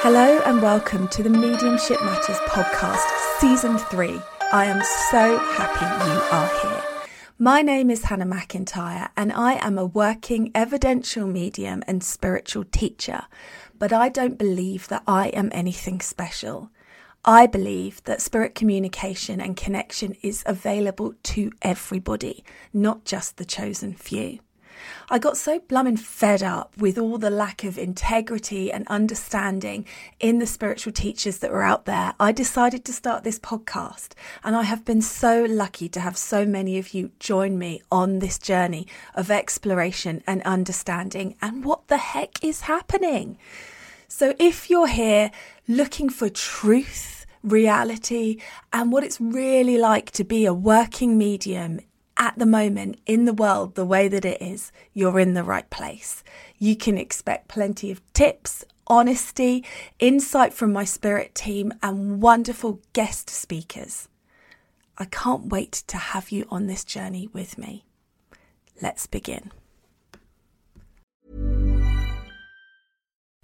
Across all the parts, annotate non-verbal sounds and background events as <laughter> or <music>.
Hello and welcome to the Mediumship Matters podcast, season three. I am so happy you are here. My name is Hannah McIntyre and I am a working evidential medium and spiritual teacher, but I don't believe that I am anything special. I believe that spirit communication and connection is available to everybody, not just the chosen few. I got so blummin' fed up with all the lack of integrity and understanding in the spiritual teachers that were out there. I decided to start this podcast, and I have been so lucky to have so many of you join me on this journey of exploration and understanding and what the heck is happening. So, if you're here looking for truth, reality, and what it's really like to be a working medium at the moment in the world the way that it is, you're in the right place. You can expect plenty of tips, honesty, insight from my spirit team, and wonderful guest speakers. I can't wait to have you on this journey with me. Let's begin.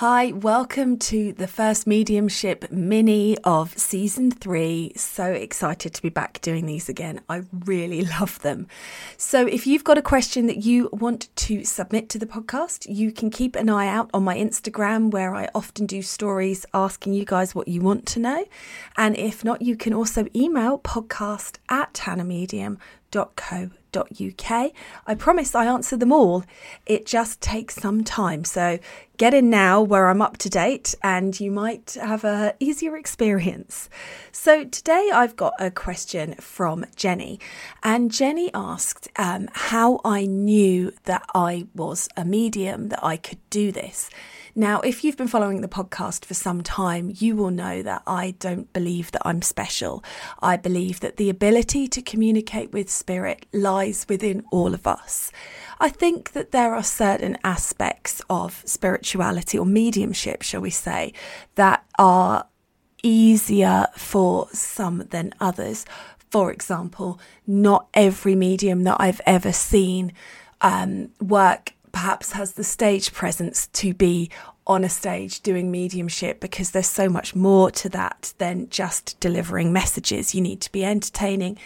Hi, welcome to the first mediumship mini of season three. So excited to be back doing these again. I really <laughs> love them. So, if you've got a question that you want to submit to the podcast, you can keep an eye out on my Instagram where I often do stories asking you guys what you want to know. And if not, you can also email podcast at hannahmedium.co uk. I promise I answer them all. It just takes some time. So get in now where I'm up to date and you might have a easier experience. So today I've got a question from Jenny and Jenny asked um, how I knew that I was a medium, that I could do this. Now, if you've been following the podcast for some time, you will know that I don't believe that I'm special. I believe that the ability to communicate with spirit lies within all of us. I think that there are certain aspects of spirituality or mediumship, shall we say, that are easier for some than others. For example, not every medium that I've ever seen um, work perhaps has the stage presence to be on a stage doing mediumship because there's so much more to that than just delivering messages. You need to be entertaining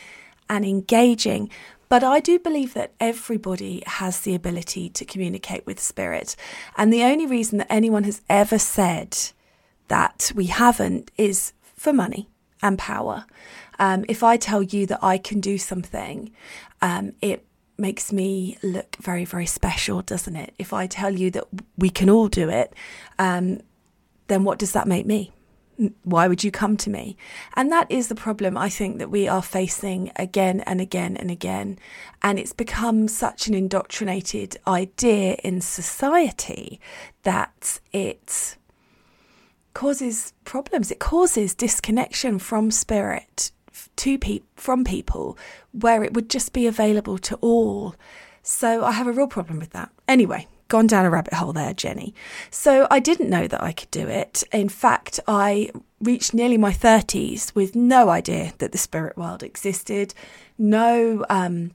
and engaging. But I do believe that everybody has the ability to communicate with spirit. And the only reason that anyone has ever said that we haven't is for money and power. Um, if I tell you that I can do something, um, it makes me look very, very special, doesn't it? If I tell you that we can all do it, um, then what does that make me? Why would you come to me? And that is the problem I think that we are facing again and again and again. And it's become such an indoctrinated idea in society that it causes problems. It causes disconnection from spirit to pe- from people where it would just be available to all. So I have a real problem with that. Anyway, gone down a rabbit hole there, Jenny. So I didn't know that I could do it. In fact, I reached nearly my 30s with no idea that the spirit world existed, no um,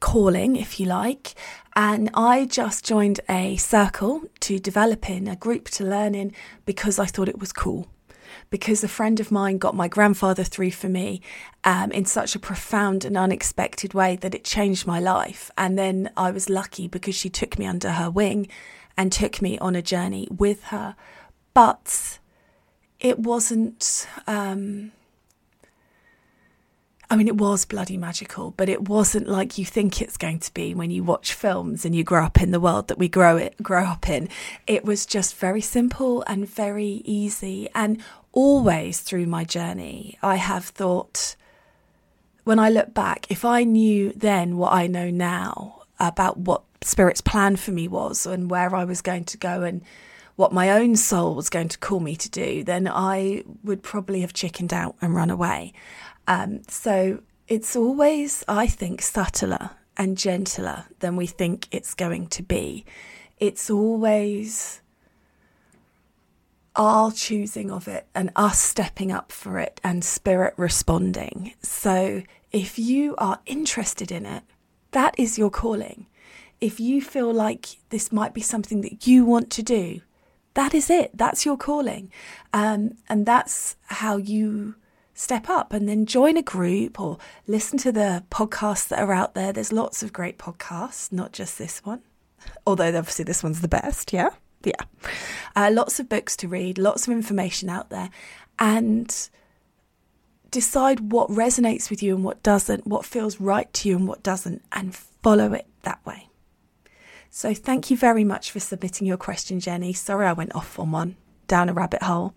calling, if you like. And I just joined a circle to develop in, a group to learn in, because I thought it was cool because a friend of mine got my grandfather through for me um, in such a profound and unexpected way that it changed my life. And then I was lucky because she took me under her wing and took me on a journey with her. But it wasn't. Um, I mean, it was bloody magical, but it wasn't like you think it's going to be when you watch films and you grow up in the world that we grow it grow up in. It was just very simple and very easy. And always through my journey, I have thought, when I look back, if I knew then what I know now about what Spirit's plan for me was and where I was going to go and what my own soul was going to call me to do, then I would probably have chickened out and run away. Um, so it's always, I think, subtler and gentler than we think it's going to be. It's always our choosing of it and us stepping up for it and spirit responding. So if you are interested in it, that is your calling. If you feel like this might be something that you want to do, that is it. That's your calling. Um, and that's how you step up and then join a group or listen to the podcasts that are out there. There's lots of great podcasts, not just this one, <laughs> although obviously this one's the best. Yeah yeah, uh, lots of books to read, lots of information out there, and decide what resonates with you and what doesn't, what feels right to you and what doesn't, and follow it that way. So, thank you very much for submitting your question, Jenny. Sorry I went off on one down a rabbit hole.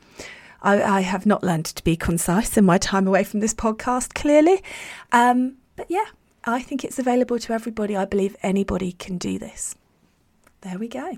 I, I have not learned to be concise in my time away from this podcast, clearly. Um, but yeah, I think it's available to everybody. I believe anybody can do this. There we go.